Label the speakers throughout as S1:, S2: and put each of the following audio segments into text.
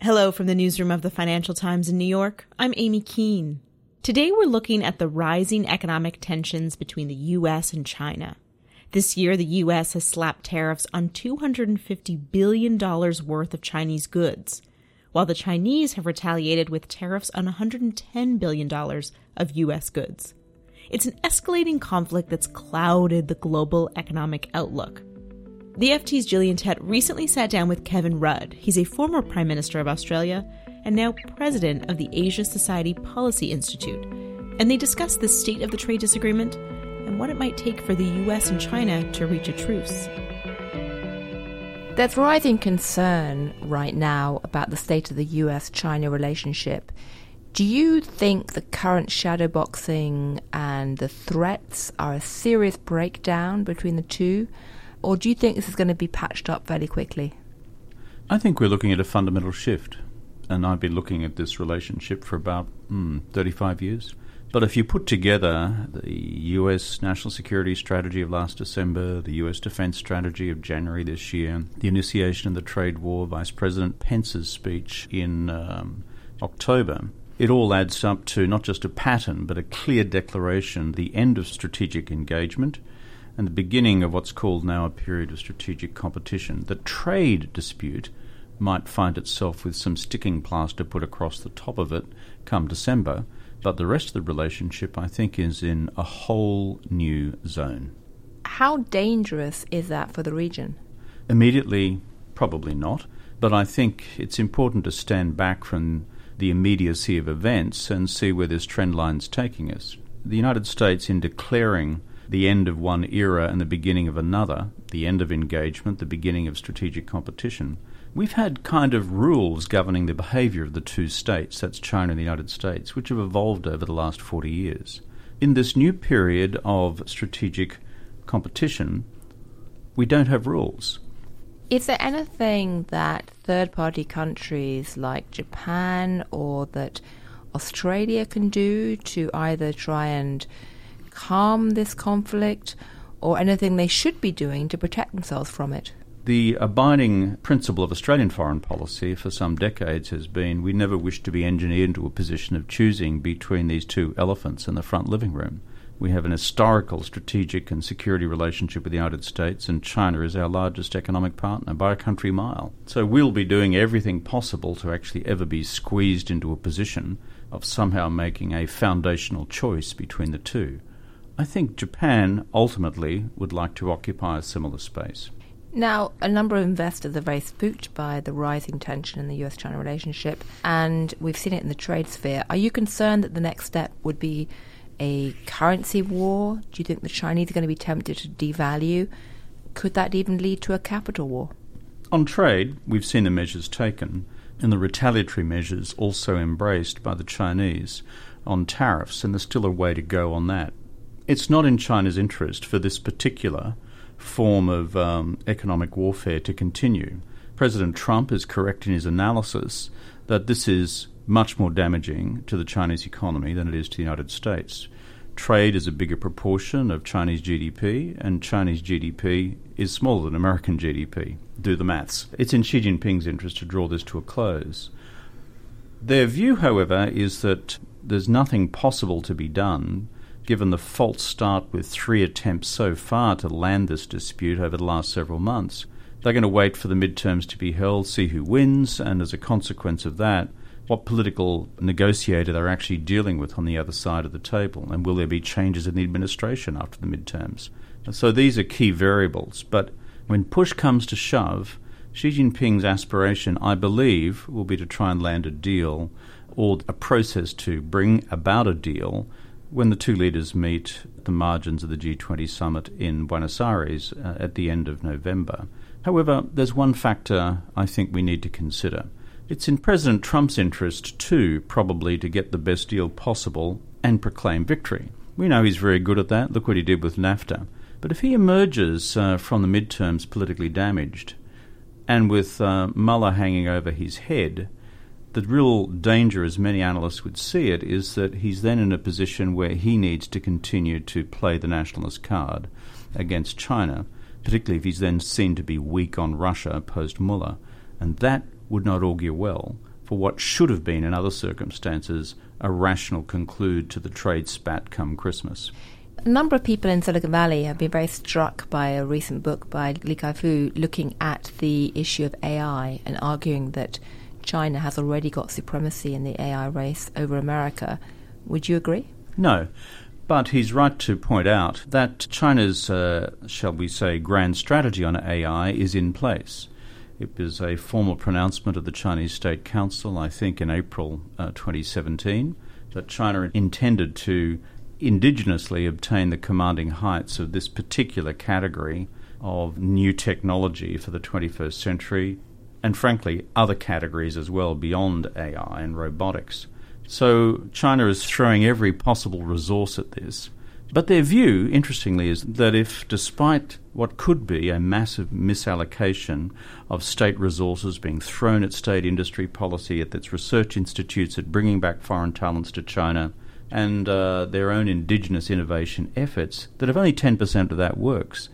S1: Hello from the newsroom of the Financial Times in New York. I'm Aimee Keane. Today we're looking at the rising economic tensions between the U.S. and China. This year, the U.S. has slapped tariffs on $250 billion worth of Chinese goods, while the Chinese have retaliated with tariffs on $110 billion of U.S. goods. It's an escalating conflict that's clouded the global economic outlook. The FT's Gillian Tett recently sat down with Kevin Rudd. He's a former Prime Minister of Australia and now president of the Asia Society Policy Institute. And they discussed the state of the trade disagreement and what it might take for the US and China to reach a truce.
S2: There's rising concern right now about the state of the US China relationship. Do you think the current shadowboxing and the threats are a serious breakdown between the two? Or do you think this is going to be patched up fairly quickly?
S3: I think we're looking at a fundamental shift. And I've been looking at this relationship for about mm, 35 years. But if you put together the US national security strategy of last December, the US defense strategy of January this year, the initiation of the trade war, Vice President Pence's speech in um, October, it all adds up to not just a pattern, but a clear declaration the end of strategic engagement and the beginning of what's called now a period of strategic competition. The trade dispute might find itself with some sticking plaster put across the top of it come December, but the rest of the relationship, I think, is in a whole new zone.
S2: How dangerous is that for the region?
S3: Immediately, probably not, but I think it's important to stand back from the immediacy of events and see where this trend line's taking us. The United States, in declaring the end of one era and the beginning of another, the end of engagement, the beginning of strategic competition. We've had kind of rules governing the behaviour of the two states, that's China and the United States, which have evolved over the last 40 years. In this new period of strategic competition, we don't have rules.
S2: Is there anything that third party countries like Japan or that Australia can do to either try and calm this conflict or anything they should be doing to protect themselves from it?
S3: The abiding principle of Australian foreign policy for some decades has been we never wish to be engineered into a position of choosing between these two elephants in the front living room. We have an historical, strategic, and security relationship with the United States, and China is our largest economic partner by a country mile. So we'll be doing everything possible to actually ever be squeezed into a position of somehow making a foundational choice between the two. I think Japan ultimately would like to occupy a similar space.
S2: Now, a number of investors are very spooked by the rising tension in the US China relationship, and we've seen it in the trade sphere. Are you concerned that the next step would be a currency war? Do you think the Chinese are going to be tempted to devalue? Could that even lead to a capital war?
S3: On trade, we've seen the measures taken, and the retaliatory measures also embraced by the Chinese on tariffs, and there's still a way to go on that it's not in China's interest for this particular form of um, economic warfare to continue. President Trump is correct in his analysis that this is much more damaging to the Chinese economy than it is to the United States. Trade is a bigger proportion of Chinese GDP, and Chinese GDP is smaller than American GDP. Do the maths. It's in Xi Jinping's interest to draw this to a close. Their view, however, is that there's nothing possible to be done given the false start with three attempts so far to land this dispute over the last several months. They're going to wait for the midterms to be held, see who wins, and as a consequence of that, what political negotiator they're actually dealing with on the other side of the table, and will there be changes in the administration after the midterms? So these are key variables. But when push comes to shove, Xi Jinping's aspiration, I believe, will be to try and land a deal or a process to bring about a deal when the two leaders meet at the margins of the G20 summit in Buenos Aires uh, at the end of November. However, there's one factor I think we need to consider. It's in President Trump's interest, too, probably to get the best deal possible and proclaim victory. We know he's very good at that. Look what he did with NAFTA. But if he emerges uh, from the midterms politically damaged and with uh, Mueller hanging over his head, the real danger, as many analysts would see it, is that he's then in a position where he needs to continue to play the nationalist card against China, particularly if he's then seen to be weak on Russia post Mueller. And that would not augur well for what should have been, in other circumstances, a rational conclude to the trade spat come Christmas.
S2: A number of people in Silicon Valley have been very struck by a recent book by Li Kai-fu looking at the issue of AI and arguing that China has already got supremacy in the AI race over America. Would you agree?
S3: No. But he's right to point out that China's, uh, shall we say, grand strategy on AI is in place. It was a formal pronouncement of the Chinese State Council, I think, in April uh, 2017, that China intended to indigenously obtain the commanding heights of this particular category of new technology for the 21st century, and frankly, other categories as well beyond AI and robotics. So China is throwing every possible resource at this. But their view, interestingly, is that if, despite what could be a massive misallocation of state resources being thrown at state industry policy, at its research institutes, at bringing back foreign talents to China, and uh, their own indigenous innovation efforts, that if only 10% of that works,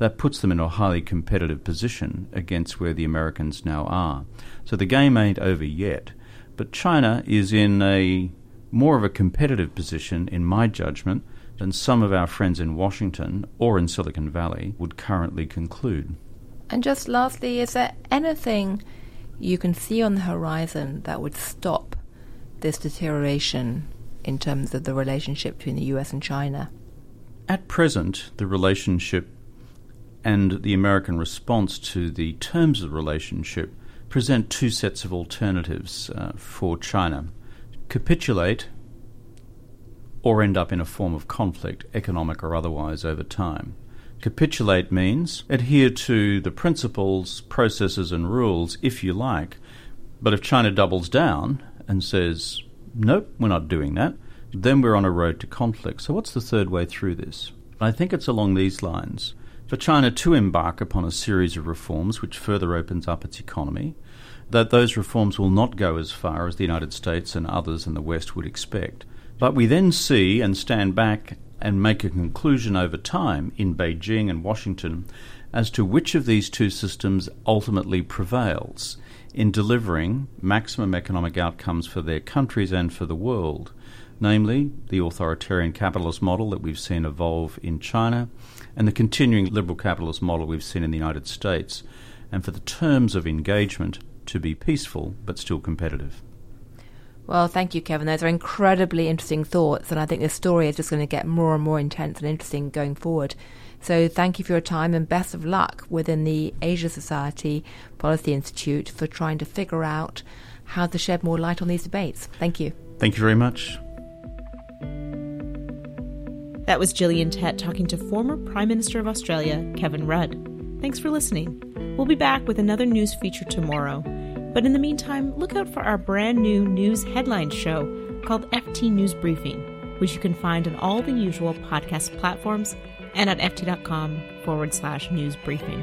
S3: that puts them in a highly competitive position against where the Americans now are. So the game ain't over yet. But China is in a more of a competitive position, in my judgment, than some of our friends in Washington or in Silicon Valley would currently conclude.
S2: And just lastly, is there anything you can see on the horizon that would stop this deterioration in terms of the relationship between the US and China?
S3: At present, the relationship and the American response to the terms of the relationship present two sets of alternatives uh, for China capitulate or end up in a form of conflict, economic or otherwise, over time. Capitulate means adhere to the principles, processes, and rules if you like, but if China doubles down and says, nope, we're not doing that, then we're on a road to conflict. So, what's the third way through this? I think it's along these lines. For China to embark upon a series of reforms which further opens up its economy, that those reforms will not go as far as the United States and others in the West would expect. But we then see and stand back and make a conclusion over time in Beijing and Washington as to which of these two systems ultimately prevails in delivering maximum economic outcomes for their countries and for the world, namely the authoritarian capitalist model that we've seen evolve in China and the continuing liberal capitalist model we've seen in the United States, and for the terms of engagement to be peaceful but still competitive.
S2: Well, thank you, Kevin. Those are incredibly interesting thoughts, and I think this story is just going to get more and more intense and interesting going forward. So thank you for your time and best of luck within the Asia Society Policy Institute for trying to figure out how to shed more light on these debates. Thank you.
S3: Thank you very much.
S1: That was Gillian Tett talking to former Prime Minister of Australia, Kevin Rudd. Thanks for listening. We'll be back with another news feature tomorrow. But in the meantime, look out for our brand new news headline show called FT News Briefing, which you can find on all the usual podcast platforms and at ft.com forward slash news briefing.